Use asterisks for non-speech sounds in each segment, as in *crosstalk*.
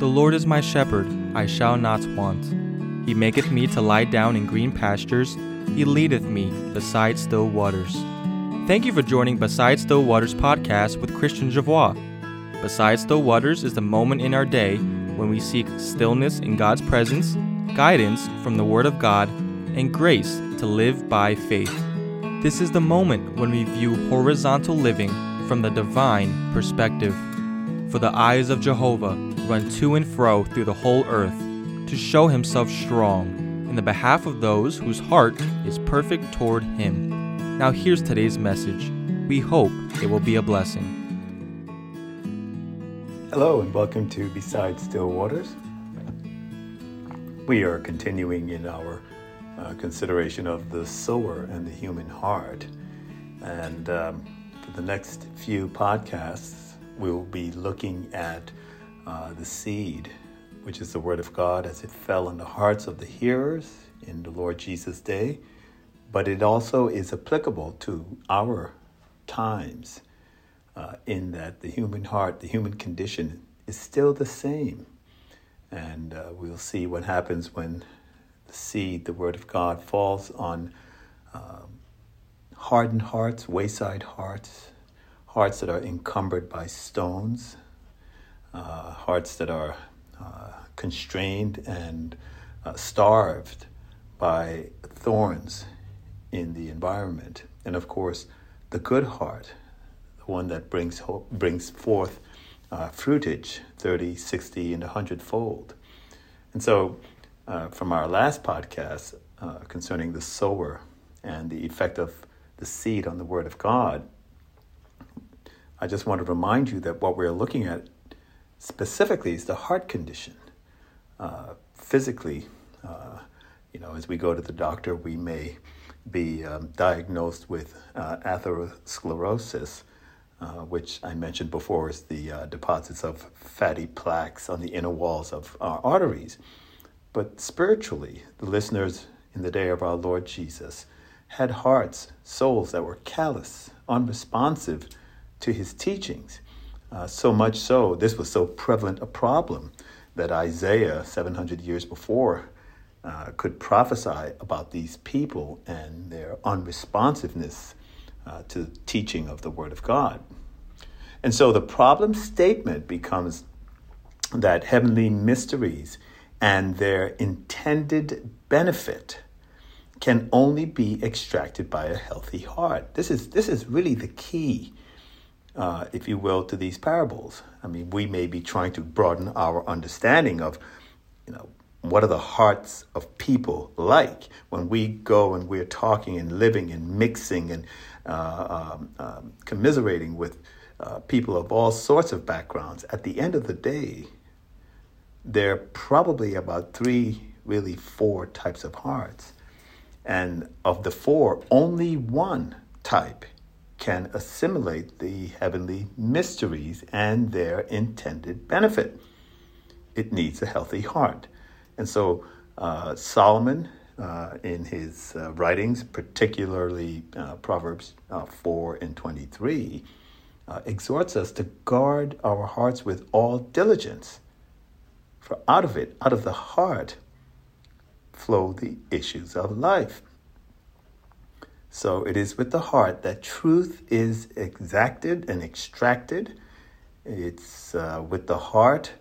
The Lord is my shepherd, I shall not want. He maketh me to lie down in green pastures, He leadeth me beside still waters. Thank you for joining Beside Still Waters podcast with Christian Javois. Beside Still Waters is the moment in our day when we seek stillness in God's presence, guidance from the Word of God, and grace to live by faith. This is the moment when we view horizontal living from the divine perspective. For the eyes of Jehovah run to and fro through the whole earth to show himself strong in the behalf of those whose heart is perfect toward him. Now, here's today's message. We hope it will be a blessing. Hello, and welcome to Beside Still Waters. We are continuing in our uh, consideration of the sower and the human heart. And um, for the next few podcasts, we'll be looking at uh, the seed, which is the Word of God as it fell in the hearts of the hearers in the Lord Jesus' day, but it also is applicable to our times uh, in that the human heart, the human condition is still the same. And uh, we'll see what happens when the seed, the Word of God, falls on um, hardened hearts, wayside hearts, hearts that are encumbered by stones, uh, hearts that are uh, constrained and uh, starved by thorns in the environment. And of course, the good heart, the one that brings, hope, brings forth uh, fruitage 30, 60, and 100 fold. And so, uh, from our last podcast uh, concerning the sower and the effect of the seed on the Word of God, I just want to remind you that what we're looking at specifically is the heart condition. Uh, physically, uh, you know, as we go to the doctor, we may be um, diagnosed with uh, atherosclerosis, uh, which I mentioned before is the uh, deposits of fatty plaques on the inner walls of our arteries. But spiritually, the listeners in the day of our Lord Jesus had hearts, souls that were callous, unresponsive to his teachings. Uh, so much so, this was so prevalent a problem that Isaiah, 700 years before, uh, could prophesy about these people and their unresponsiveness uh, to the teaching of the Word of God. And so the problem statement becomes that heavenly mysteries and their intended benefit can only be extracted by a healthy heart. This is, this is really the key uh, if you will, to these parables. I mean, we may be trying to broaden our understanding of, you know, what are the hearts of people like when we go and we're talking and living and mixing and uh, um, um, commiserating with uh, people of all sorts of backgrounds. At the end of the day, there are probably about three, really four types of hearts. And of the four, only one type can assimilate the heavenly mysteries and their intended benefit. It needs a healthy heart. And so uh, Solomon, uh, in his uh, writings, particularly uh, Proverbs uh, 4 and 23, uh, exhorts us to guard our hearts with all diligence. For out of it, out of the heart, flow the issues of life. So it is with the heart that truth is exacted and extracted. It's uh, with the heart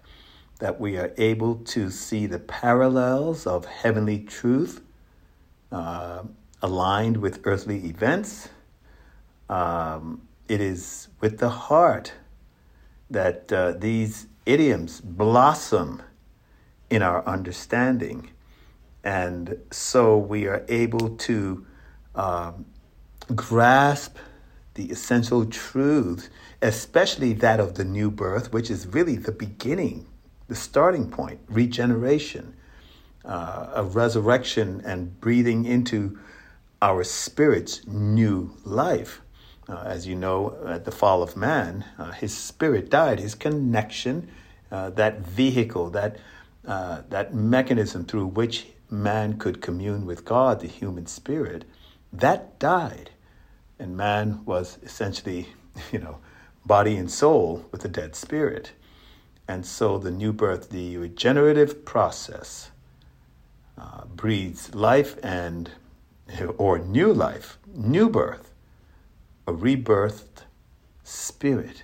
that we are able to see the parallels of heavenly truth uh, aligned with earthly events. Um, it is with the heart that uh, these idioms blossom in our understanding. And so we are able to um, grasp the essential truths, especially that of the new birth, which is really the beginning, the starting point, regeneration, uh, a resurrection, and breathing into our spirit's new life. Uh, as you know, at the fall of man, uh, his spirit died. His connection, uh, that vehicle, that uh, that mechanism through which man could commune with God, the human spirit, that died. And man was essentially, *laughs* you know, body and soul with a dead spirit. And so the new birth, the regenerative process, uh, breeds life and *laughs* or new life, new birth, a rebirthed spirit.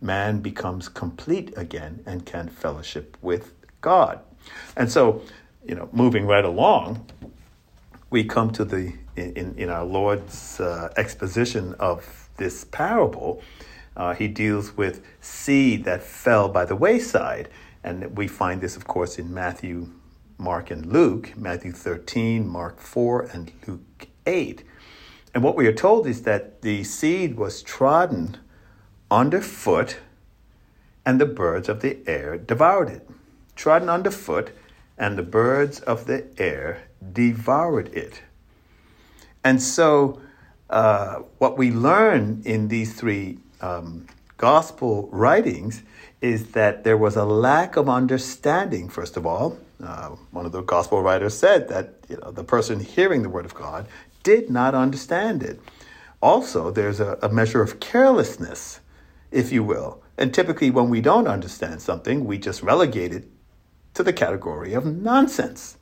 Man becomes complete again and can fellowship with God. And so, you know, moving right along, we come to the in, in our Lord's uh, exposition of this parable. Uh, he deals with seed that fell by the wayside. And we find this, of course, in Matthew, Mark, and Luke Matthew 13, Mark 4, and Luke 8. And what we are told is that the seed was trodden underfoot, and the birds of the air devoured it. Trodden underfoot, and the birds of the air devoured it. And so, uh, what we learn in these three um, gospel writings is that there was a lack of understanding, first of all. Uh, one of the gospel writers said that you know, the person hearing the word of God did not understand it. Also, there's a, a measure of carelessness, if you will. And typically, when we don't understand something, we just relegate it to the category of nonsense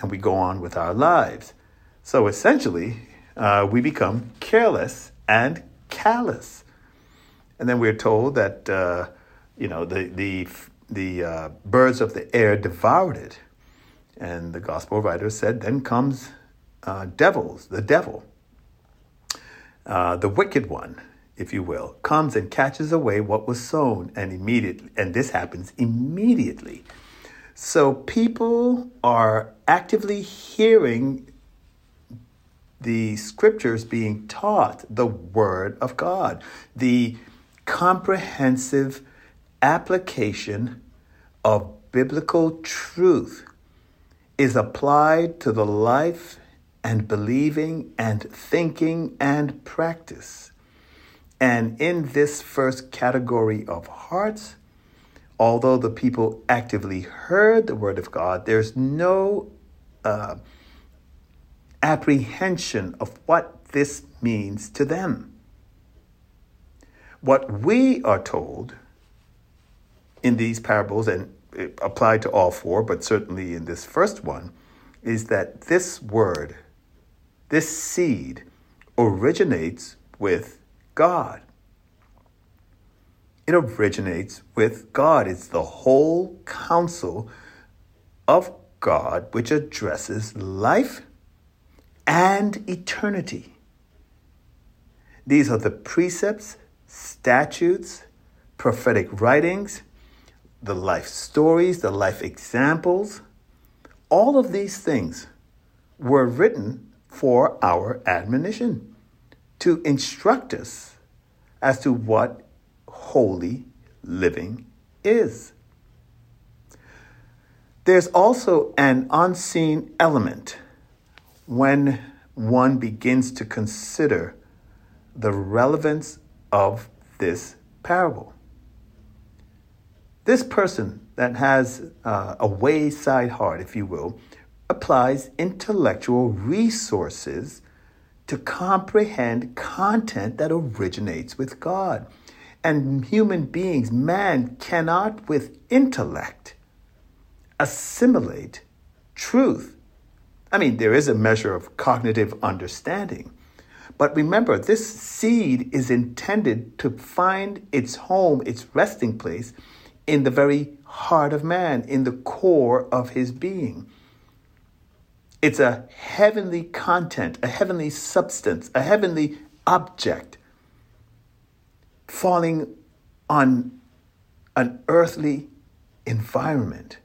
and we go on with our lives. So essentially, uh, we become careless and callous. And then we're told that, uh, you know, the, the, the uh, birds of the air devoured it. And the gospel writer said, then comes uh, devils, the devil, uh, the wicked one, if you will, comes and catches away what was sown, and immediately, and this happens immediately. So people are actively hearing the scriptures being taught, the Word of God, the comprehensive application of biblical truth is applied to the life and believing and thinking and practice. And in this first category of hearts, although the people actively heard the word of God, there's no uh, apprehension of what this means to them. What we are told in these parables, and applied to all four, but certainly in this first one, is that this word, this seed, originates with God. It originates with God. It's the whole counsel of God which addresses life and eternity. These are the precepts, statutes, prophetic writings, the life stories, the life examples. All of these things were written for our admonition to instruct us as to what holy living is. There's also an unseen element when one begins to consider the relevance of this parable. This person that has uh, a wayside heart, if you will, applies intellectual resources to comprehend content that originates with God. And human beings, man, cannot with intellect assimilate truth I mean, there is a measure of cognitive understanding. But remember, this seed is intended to find its home, its resting place in the very heart of man, in the core of his being. It's a heavenly content, a heavenly substance, a heavenly object falling on an earthly environment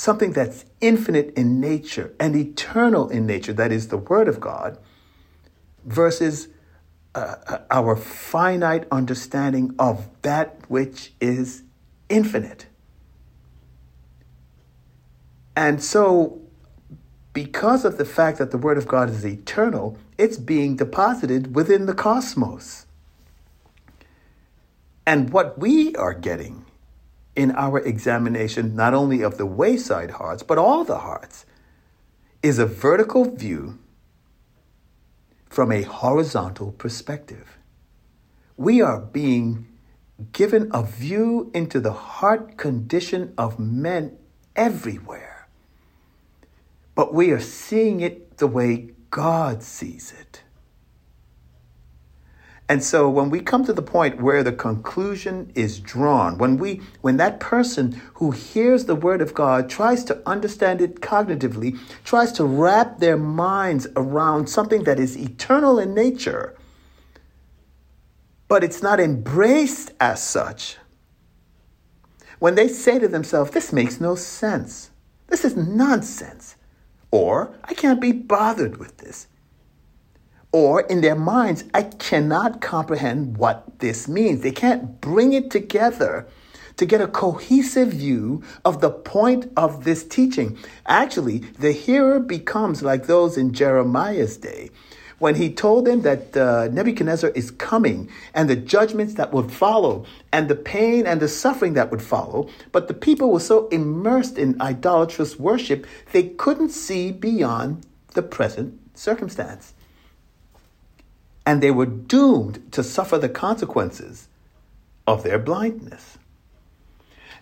something that's infinite in nature and eternal in nature, that is the Word of God, versus uh, uh, our finite understanding of that which is infinite. And so, because of the fact that the Word of God is eternal, it's being deposited within the cosmos. And what we are getting in our examination, not only of the wayside hearts, but all the hearts, is a vertical view from a horizontal perspective. We are being given a view into the heart condition of men everywhere. But we are seeing it the way God sees it. And so when we come to the point where the conclusion is drawn, when we when that person who hears the word of God tries to understand it cognitively, tries to wrap their minds around something that is eternal in nature, but it's not embraced as such. When they say to themselves, this makes no sense. This is nonsense. Or I can't be bothered with this or in their minds, I cannot comprehend what this means. They can't bring it together to get a cohesive view of the point of this teaching. Actually, the hearer becomes like those in Jeremiah's day when he told them that uh, Nebuchadnezzar is coming and the judgments that would follow and the pain and the suffering that would follow. But the people were so immersed in idolatrous worship, they couldn't see beyond the present circumstance and they were doomed to suffer the consequences of their blindness.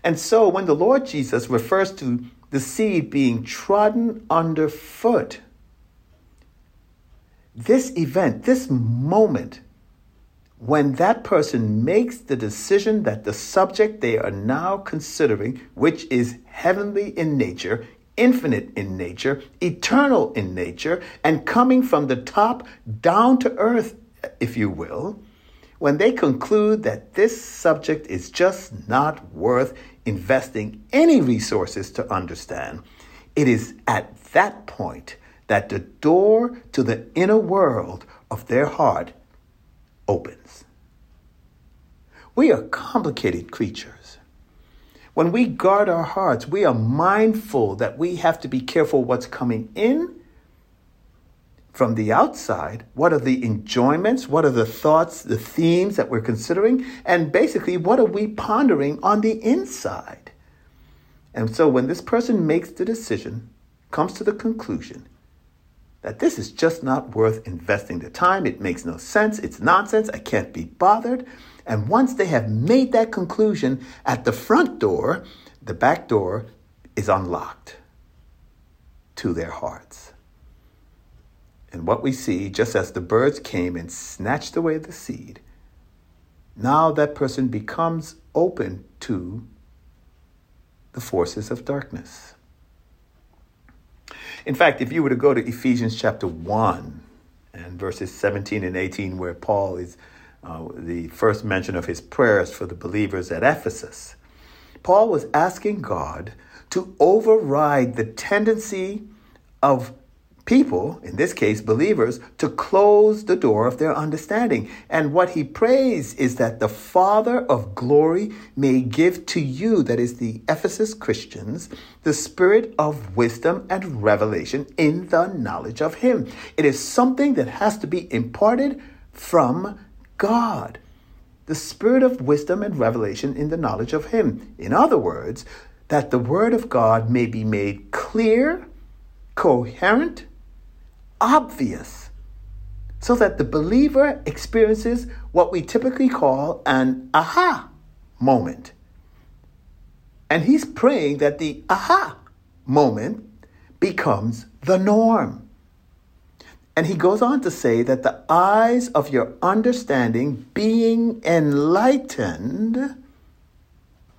And so when the Lord Jesus refers to the seed being trodden underfoot, this event, this moment, when that person makes the decision that the subject they are now considering, which is heavenly in nature, infinite in nature, eternal in nature, and coming from the top down to earth, if you will, when they conclude that this subject is just not worth investing any resources to understand, it is at that point that the door to the inner world of their heart opens. We are complicated creatures. When we guard our hearts, we are mindful that we have to be careful what's coming in from the outside. What are the enjoyments? What are the thoughts, the themes that we're considering? And basically, what are we pondering on the inside? And so when this person makes the decision, comes to the conclusion that this is just not worth investing the time, it makes no sense, it's nonsense, I can't be bothered, and once they have made that conclusion at the front door, the back door is unlocked to their hearts. And what we see, just as the birds came and snatched away the seed, now that person becomes open to the forces of darkness. In fact, if you were to go to Ephesians chapter 1 and verses 17 and 18, where Paul is uh, the first mention of his prayers for the believers at Ephesus. Paul was asking God to override the tendency of people, in this case believers, to close the door of their understanding. And what he prays is that the Father of glory may give to you, that is the Ephesus Christians, the spirit of wisdom and revelation in the knowledge of him. It is something that has to be imparted from God, the spirit of wisdom and revelation in the knowledge of Him. In other words, that the Word of God may be made clear, coherent, obvious, so that the believer experiences what we typically call an aha moment. And he's praying that the aha moment becomes the norm. And he goes on to say that the eyes of your understanding being enlightened,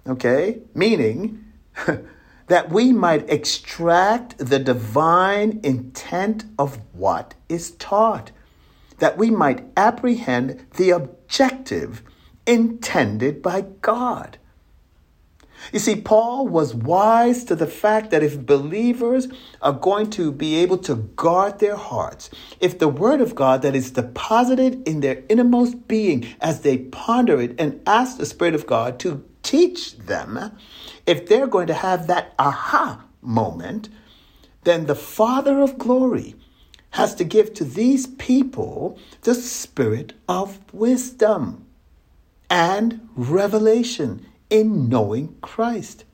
okay, meaning *laughs* that we might extract the divine intent of what is taught, that we might apprehend the objective intended by God. You see, Paul was wise to the fact that if believers are going to be able to guard their hearts, if the Word of God that is deposited in their innermost being as they ponder it and ask the Spirit of God to teach them, if they're going to have that aha moment, then the Father of glory has to give to these people the spirit of wisdom and revelation in knowing Christ.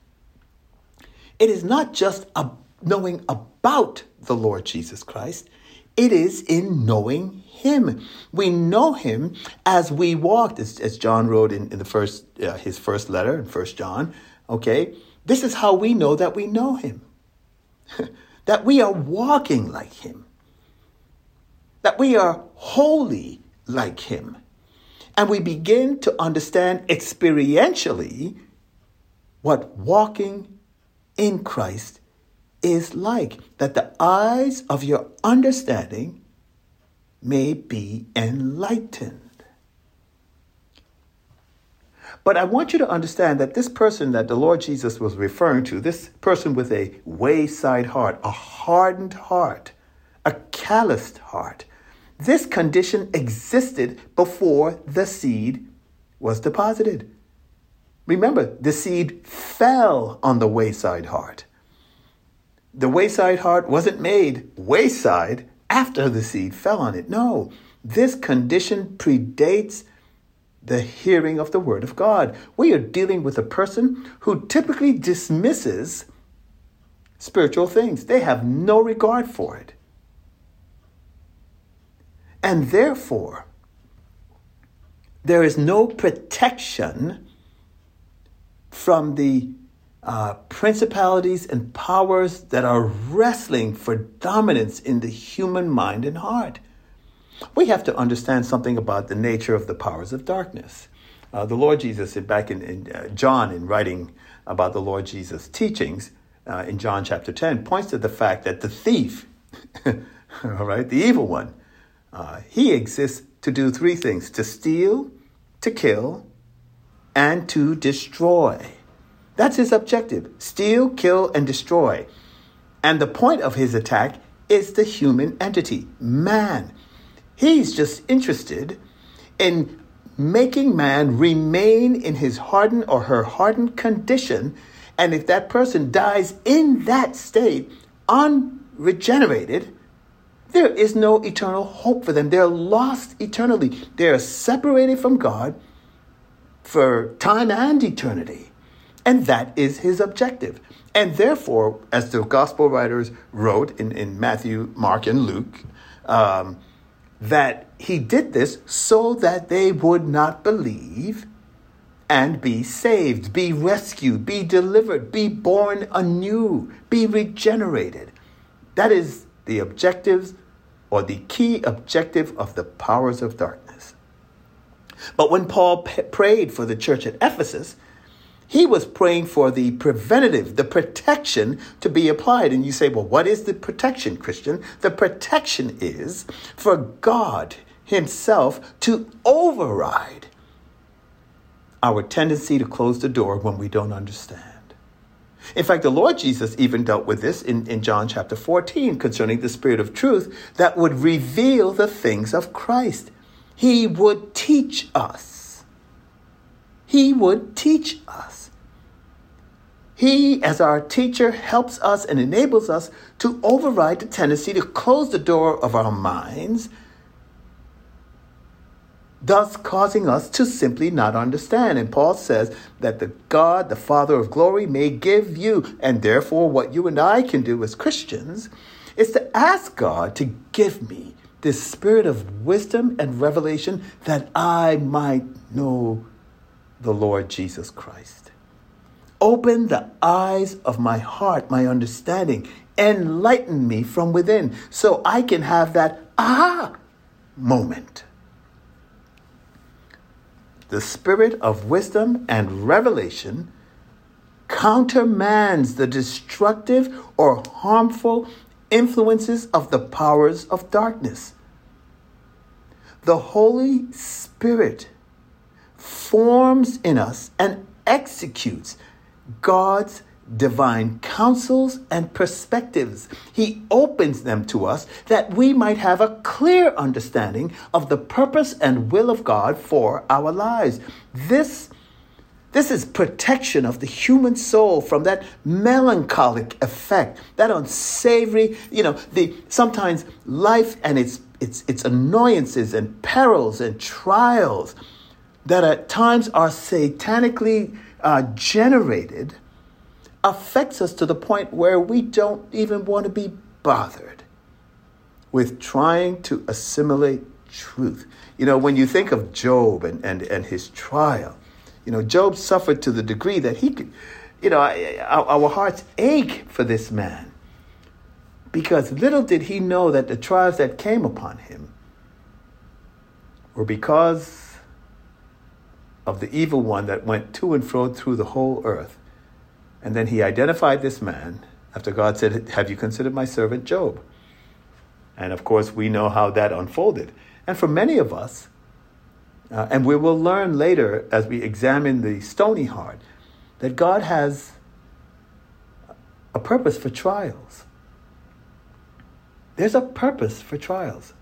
It is not just a knowing about the Lord Jesus Christ, It is in knowing him. We know him as we walked, as, as John wrote in, in the first uh, his first letter in First John. Okay, this is how we know that we know him, *laughs* that we are walking like him, that we are holy like him, and we begin to understand experientially what walking in Christ is like. That the eyes of your understanding may be enlightened. But I want you to understand that this person that the Lord Jesus was referring to, this person with a wayside heart, a hardened heart, a calloused heart, this condition existed before the seed was deposited. Remember, the seed fell on the wayside heart. The wayside heart wasn't made wayside after the seed fell on it. No, this condition predates the hearing of the word of God. We are dealing with a person who typically dismisses spiritual things, they have no regard for it. And therefore, there is no protection from the uh, principalities and powers that are wrestling for dominance in the human mind and heart. We have to understand something about the nature of the powers of darkness. Uh, the Lord Jesus, said back in, in uh, John, in writing about the Lord Jesus' teachings uh, in John chapter 10, points to the fact that the thief, *laughs* all right, the evil one, uh, he exists to do three things to steal, to kill, and to destroy. That's his objective steal, kill, and destroy. And the point of his attack is the human entity, man. He's just interested in making man remain in his hardened or her hardened condition. And if that person dies in that state, unregenerated, there is no eternal hope for them. They're lost eternally. They're separated from God for time and eternity. And that is his objective. And therefore, as the gospel writers wrote in, in Matthew, Mark, and Luke, um, that he did this so that they would not believe and be saved, be rescued, be delivered, be born anew, be regenerated. That is the objectives or the key objective of the powers of darkness. But when Paul p- prayed for the church at Ephesus, he was praying for the preventative, the protection to be applied. And you say, well, what is the protection, Christian? The protection is for God Himself to override our tendency to close the door when we don't understand. In fact, the Lord Jesus even dealt with this in, in John chapter 14 concerning the Spirit of truth that would reveal the things of Christ. He would teach us. He would teach us. He, as our teacher, helps us and enables us to override the tendency to close the door of our minds, thus causing us to simply not understand. And Paul says that the God, the Father of glory, may give you, and therefore what you and I can do as Christians is to ask God to give me this spirit of wisdom and revelation that I might know the Lord Jesus Christ. Open the eyes of my heart, my understanding. Enlighten me from within so I can have that ah moment. The spirit of wisdom and revelation countermands the destructive or harmful influences of the powers of darkness. The Holy Spirit forms in us and executes God's divine counsels and perspectives. He opens them to us that we might have a clear understanding of the purpose and will of God for our lives. This this is protection of the human soul from that melancholic effect, that unsavory, you know, the sometimes life and its its its annoyances and perils and trials that at times are satanically uh, generated affects us to the point where we don't even want to be bothered. with trying to assimilate truth. You know, when you think of Job and, and, and his trial, you know, Job suffered to the degree that he could, you know, our, our hearts ache for this man. Because little did he know that the trials that came upon him were because of the evil one that went to and fro through the whole earth. And then he identified this man after God said, Have you considered my servant Job? And of course, we know how that unfolded. And for many of us, uh, and we will learn later as we examine the stony heart, that God has a purpose for trials. There's a purpose for trials.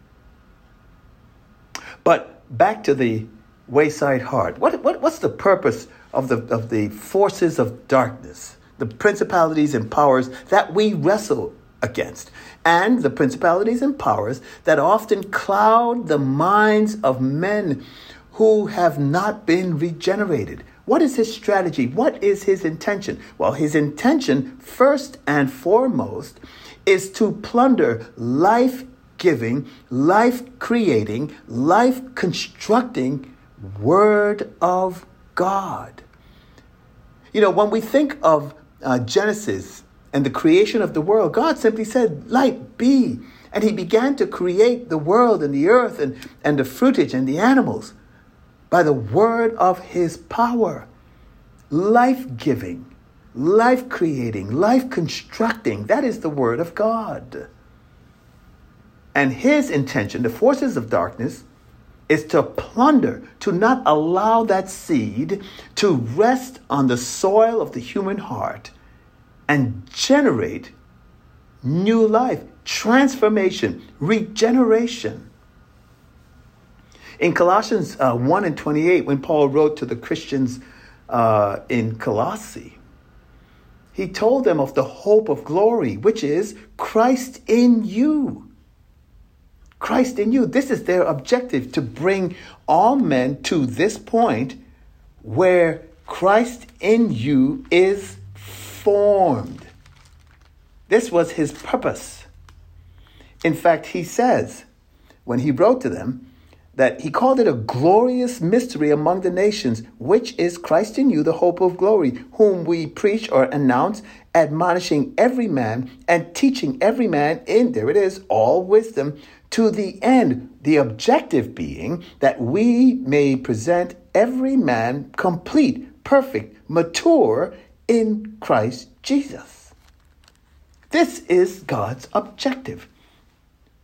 But back to the wayside heart. What, what, what's the purpose of the, of the forces of darkness, the principalities and powers that we wrestle against, and the principalities and powers that often cloud the minds of men who have not been regenerated? What is his strategy? What is his intention? Well, his intention, first and foremost, is to plunder life giving, life creating, life constructing Word of God. You know, when we think of uh, Genesis and the creation of the world, God simply said, Light be. And He began to create the world and the earth and, and the fruitage and the animals by the word of His power. Life giving, life creating, life constructing. That is the word of God. And His intention, the forces of darkness, is to plunder, to not allow that seed to rest on the soil of the human heart and generate new life, transformation, regeneration. In Colossians uh, 1 and 28, when Paul wrote to the Christians uh, in Colossae, he told them of the hope of glory, which is Christ in you Christ in you. This is their objective to bring all men to this point where Christ in you is formed. This was his purpose. In fact, he says, when he wrote to them, that he called it a glorious mystery among the nations, which is Christ in you, the hope of glory, whom we preach or announce, admonishing every man and teaching every man in, there it is, all wisdom, to the end, the objective being that we may present every man complete, perfect, mature in Christ Jesus. This is God's objective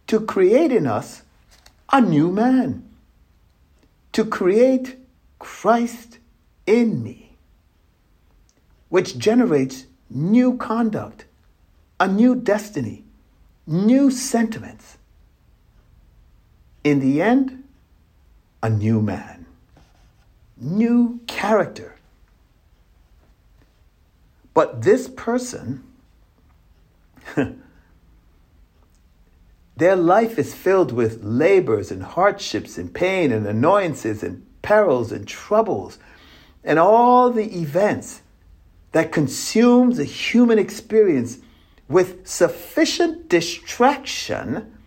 to create in us a new man, to create Christ in me, which generates new conduct, a new destiny, new sentiments in the end, a new man, new character. But this person, *laughs* their life is filled with labors and hardships and pain and annoyances and perils and troubles and all the events that consume the human experience with sufficient distraction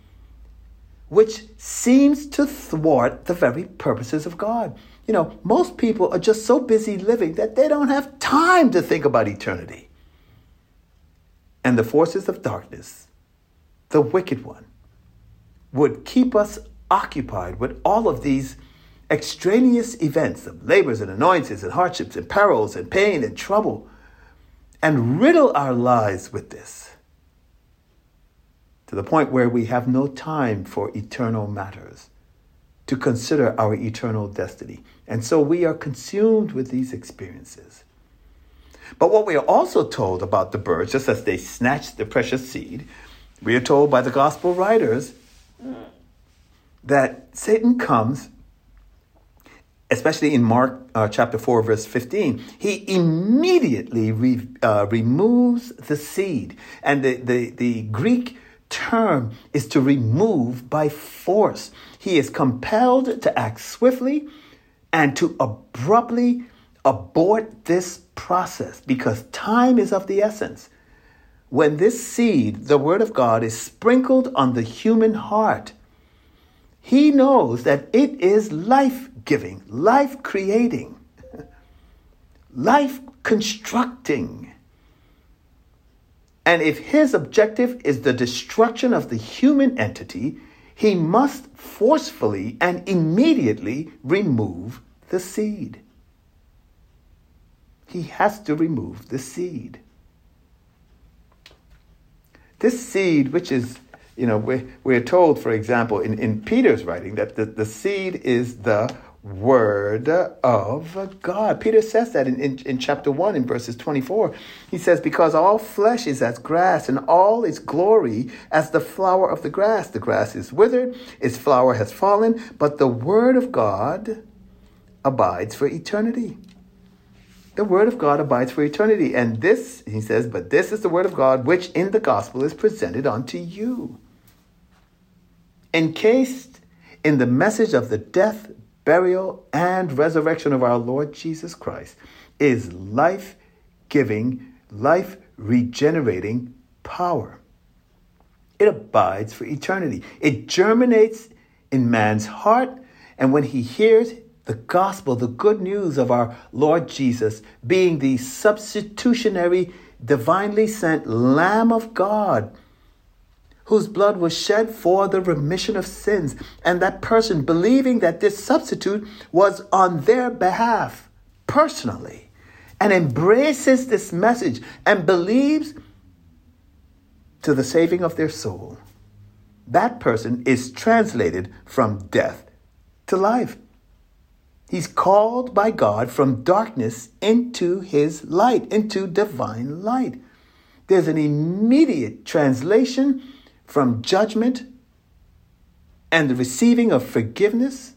which seems to thwart the very purposes of God. You know, most people are just so busy living that they don't have time to think about eternity. And the forces of darkness, the wicked one, would keep us occupied with all of these extraneous events of labors and annoyances and hardships and perils and pain and trouble and riddle our lives with this to the point where we have no time for eternal matters, to consider our eternal destiny. And so we are consumed with these experiences. But what we are also told about the birds, just as they snatched the precious seed, we are told by the gospel writers that Satan comes, especially in Mark uh, chapter 4, verse 15, he immediately re, uh, removes the seed. And the, the, the Greek term is to remove by force. He is compelled to act swiftly and to abruptly abort this process because time is of the essence. when this seed, the Word of God, is sprinkled on the human heart, he knows that it is life giving, life creating, life *laughs* constructing. And if his objective is the destruction of the human entity, he must forcefully and immediately remove the seed. He has to remove the seed. This seed, which is, you know, we're, we're told, for example, in, in Peter's writing, that the, the seed is the word of God. Peter says that in, in, in, chapter 1 in verses 24. He says, Because all flesh is as grass, and all its glory as the flower of the grass. The grass is withered, its flower has fallen, but the word of God abides for eternity. The word of God abides for eternity. And this, he says, but this is the word of God which in the gospel is presented unto you. Encased in the message of the death, burial, and resurrection of our Lord Jesus Christ is life giving, life regenerating power. It abides for eternity. It germinates in man's heart, and when he hears the gospel, the good news of our Lord Jesus being the substitutionary, divinely sent Lamb of God whose blood was shed for the remission of sins, and that person believing that this substitute was on their behalf personally and embraces this message and believes to the saving of their soul, that person is translated from death to life. He's called by God from darkness into his light, into divine light. There's an immediate translation from judgment and the receiving of forgiveness,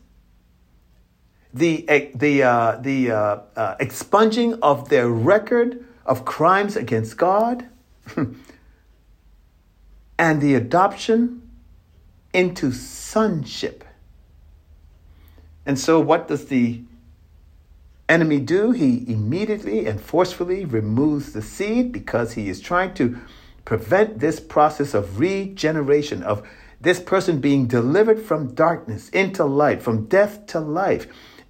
the, eh, the, uh, the uh, uh, expunging of their record of crimes against God, *laughs* and the adoption into sonship. And so, what does the enemy do? He immediately and forcefully removes the seed because he is trying to prevent this process of regeneration, of this person being delivered from darkness into light, from death to life.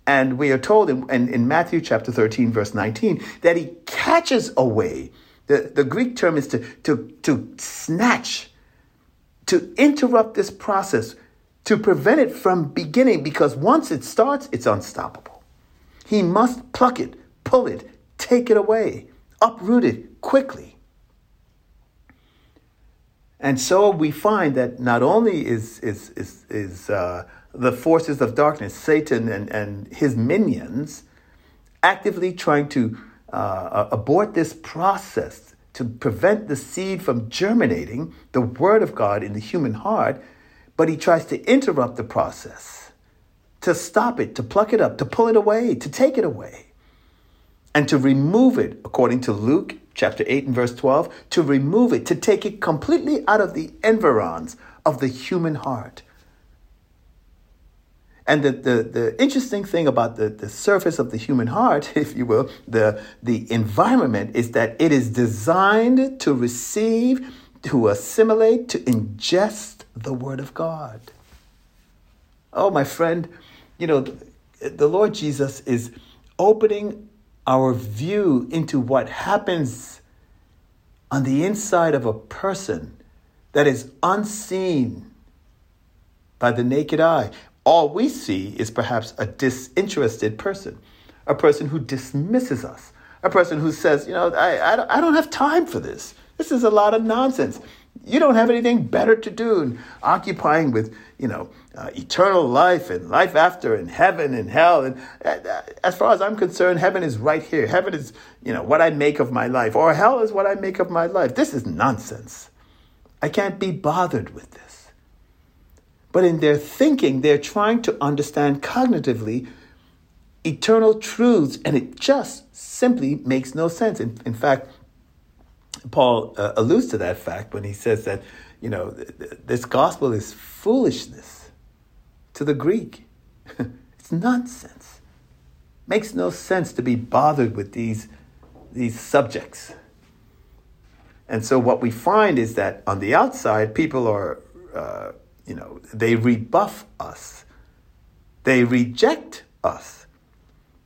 And we are told in, in, in, Matthew chapter 13, verse 19, that he catches away. The, the Greek term is to, to, to snatch, to interrupt this process, to prevent it from beginning, because once it starts, it's unstoppable. He must pluck it, pull it, take it away, uproot it quickly. And so we find that not only is, is, is, is uh, the forces of darkness, Satan and, and his minions, actively trying to uh, abort this process to prevent the seed from germinating, the Word of God in the human heart, but he tries to interrupt the process, to stop it, to pluck it up, to pull it away, to take it away, and to remove it, according to Luke chapter 8 and verse 12, to remove it, to take it completely out of the environs of the human heart. And the, the, the interesting thing about the, the surface of the human heart, *laughs* if you will, the, the environment, is that it is designed to receive, to assimilate, to ingest the Word of God. Oh, my friend, you know, the Lord Jesus is opening our view into what happens on the inside of a person that is unseen by the naked eye. All we see is perhaps a disinterested person, a person who dismisses us, a person who says, you know, I, I, I don't have time for this. This is a lot of nonsense. You don't have anything better to do and occupying with, you know, uh, eternal life and life after and heaven and hell. And uh, as far as I'm concerned, heaven is right here. Heaven is, you know, what I make of my life, or hell is what I make of my life. This is nonsense. I can't be bothered with this. But in their thinking, they're trying to understand cognitively eternal truths, and it just simply makes no sense. In, in fact, Paul uh, alludes to that fact when he says that, you know, th- this gospel is foolishness to the Greek. *laughs* it's nonsense. Makes no sense to be bothered with these, these subjects. And so what we find is that on the outside, people are, uh, you know, they rebuff us, they reject us,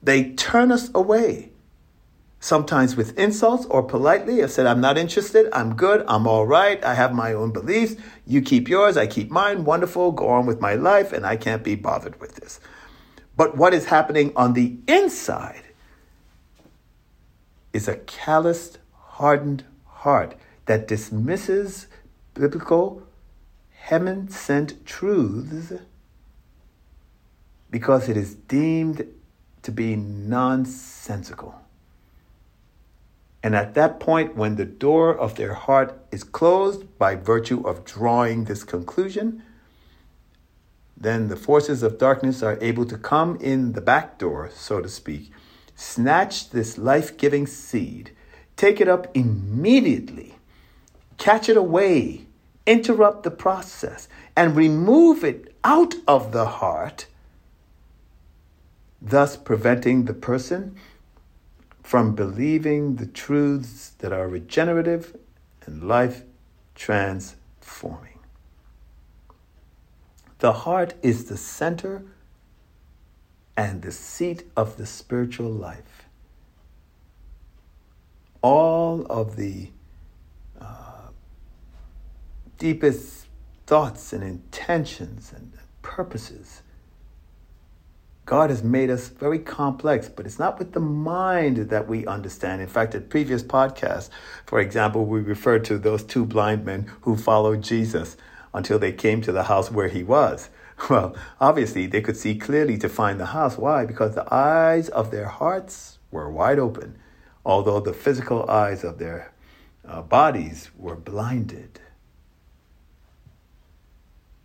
they turn us away. Sometimes with insults or politely, I said, I'm not interested, I'm good, I'm all right, I have my own beliefs, you keep yours, I keep mine, wonderful, go on with my life, and I can't be bothered with this. But what is happening on the inside is a calloused, hardened heart that dismisses biblical, heaven sent truths because it is deemed to be nonsensical. And at that point, when the door of their heart is closed by virtue of drawing this conclusion, then the forces of darkness are able to come in the back door, so to speak, snatch this life giving seed, take it up immediately, catch it away, interrupt the process, and remove it out of the heart, thus preventing the person from believing the truths that are regenerative and life transforming. The heart is the center and the seat of the spiritual life. All of the uh, deepest thoughts and intentions and purposes. God has made us very complex, but it's not with the mind that we understand. In fact, at previous podcasts, for example, we referred to those two blind men who followed Jesus until they came to the house where he was. *laughs* Well, obviously, they could see clearly to find the house. Why? Because the eyes of their hearts were wide open, although the physical eyes of their uh, bodies were blinded.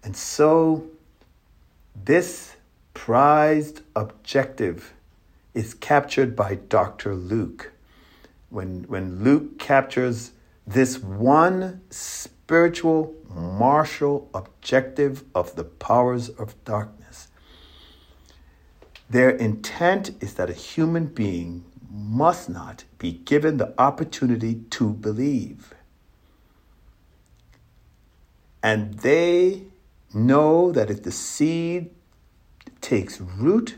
And so, this prized objective is captured by Dr. Luke. When, when Luke captures this one spiritual martial objective of the powers of darkness. Their intent is that a human being must not be given the opportunity to believe. And they know that if the seed takes root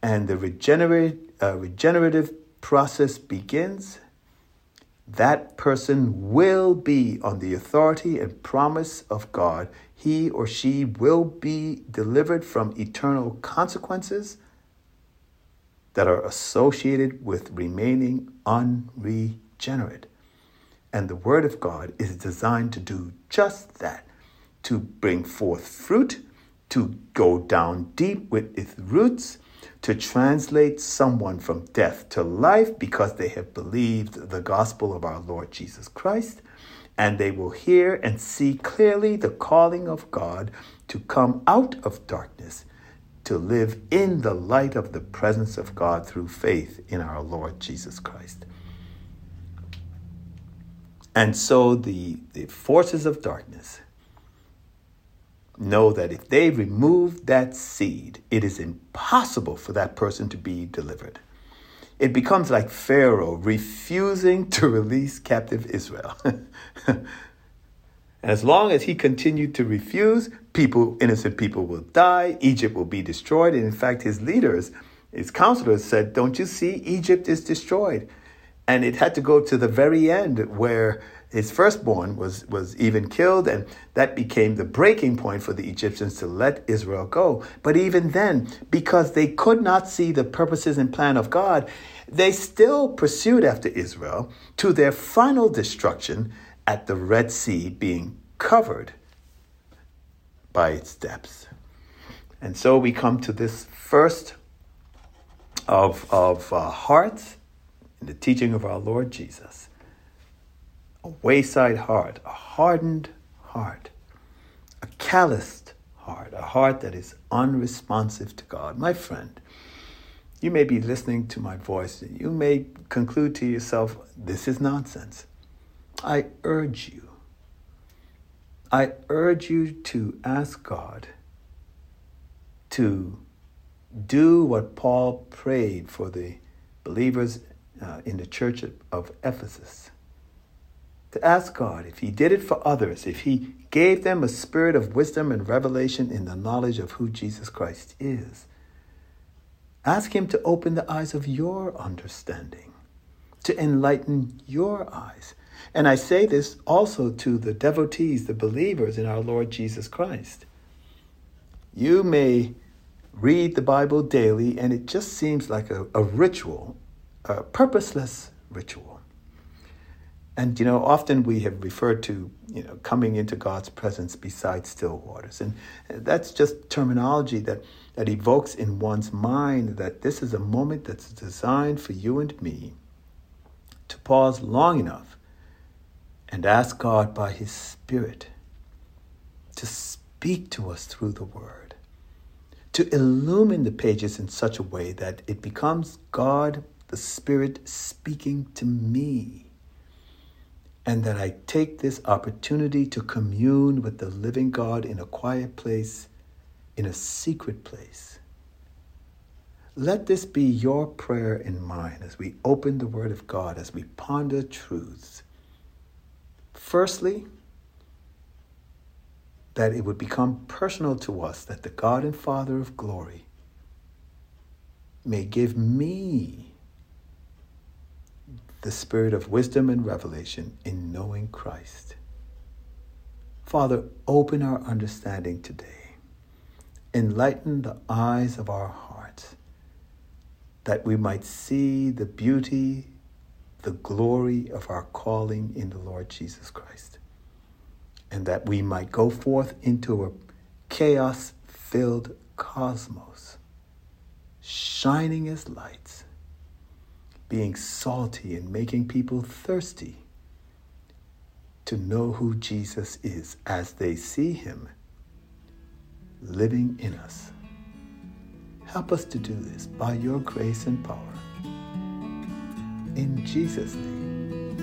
and the regenerate, uh, regenerative process begins, that person will be on the authority and promise of God. He or she will be delivered from eternal consequences that are associated with remaining unregenerate. And the Word of God is designed to do just that to bring forth fruit, to go down deep with its roots to translate someone from death to life because they have believed the gospel of our Lord Jesus Christ, and they will hear and see clearly the calling of God to come out of darkness to live in the light of the presence of God through faith in our Lord Jesus Christ. And so the, the forces of darkness know that if they remove that seed, it is impossible for that person to be delivered. It becomes like Pharaoh refusing to release captive Israel. *laughs* as long as he continued to refuse, people, innocent people will die, Egypt will be destroyed. And in fact, his leaders, his counselors said, Don't you see? Egypt is destroyed. And it had to go to the very end where his firstborn was, was even killed, and that became the breaking point for the Egyptians to let Israel go. But even then, because they could not see the purposes and plan of God, they still pursued after Israel to their final destruction at the Red Sea being covered by its depths. And so we come to this first of, of uh, hearts in the teaching of our Lord Jesus a wayside heart, a hardened heart, a calloused heart, a heart that is unresponsive to God. My friend, you may be listening to my voice and you may conclude to yourself, this is nonsense. I urge you, I urge you to ask God to do what Paul prayed for the believers uh, in the church of Ephesus to ask God if He did it for others, if He gave them a spirit of wisdom and revelation in the knowledge of who Jesus Christ is. Ask Him to open the eyes of your understanding, to enlighten your eyes. And I say this also to the devotees, the believers in our Lord Jesus Christ. You may read the Bible daily, and it just seems like a, a ritual, a purposeless ritual. And you know, often we have referred to you know coming into God's presence beside still waters, and that's just terminology that that evokes in one's mind that this is a moment that's designed for you and me to pause long enough and ask God by His Spirit to speak to us through the Word, to illumine the pages in such a way that it becomes God, the Spirit, speaking to me and that I take this opportunity to commune with the living God in a quiet place, in a secret place. Let this be your prayer in mine as we open the Word of God, as we ponder truths. Firstly, that it would become personal to us that the God and Father of glory may give me the spirit of wisdom and revelation in knowing Christ. Father, open our understanding today. Enlighten the eyes of our hearts that we might see the beauty, the glory of our calling in the Lord Jesus Christ, and that we might go forth into a chaos filled cosmos, shining as lights being salty and making people thirsty to know who Jesus is as they see him living in us. Help us to do this by your grace and power. In Jesus' name.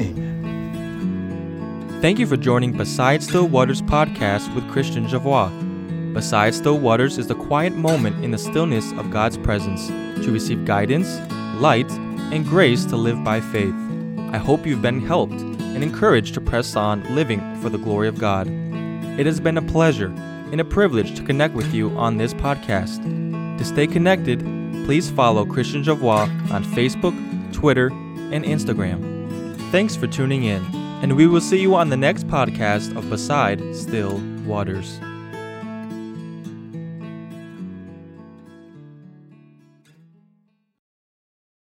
Amen. Thank you for joining Beside Still Waters podcast with Christian Javois. Beside still waters is the quiet moment in the stillness of God's presence to receive guidance, light, and grace to live by faith. I hope you've been helped and encouraged to press on living for the glory of God. It has been a pleasure and a privilege to connect with you on this podcast. To stay connected, please follow Christian Javois on Facebook, Twitter, and Instagram. Thanks for tuning in, and we will see you on the next podcast of Beside Still Waters.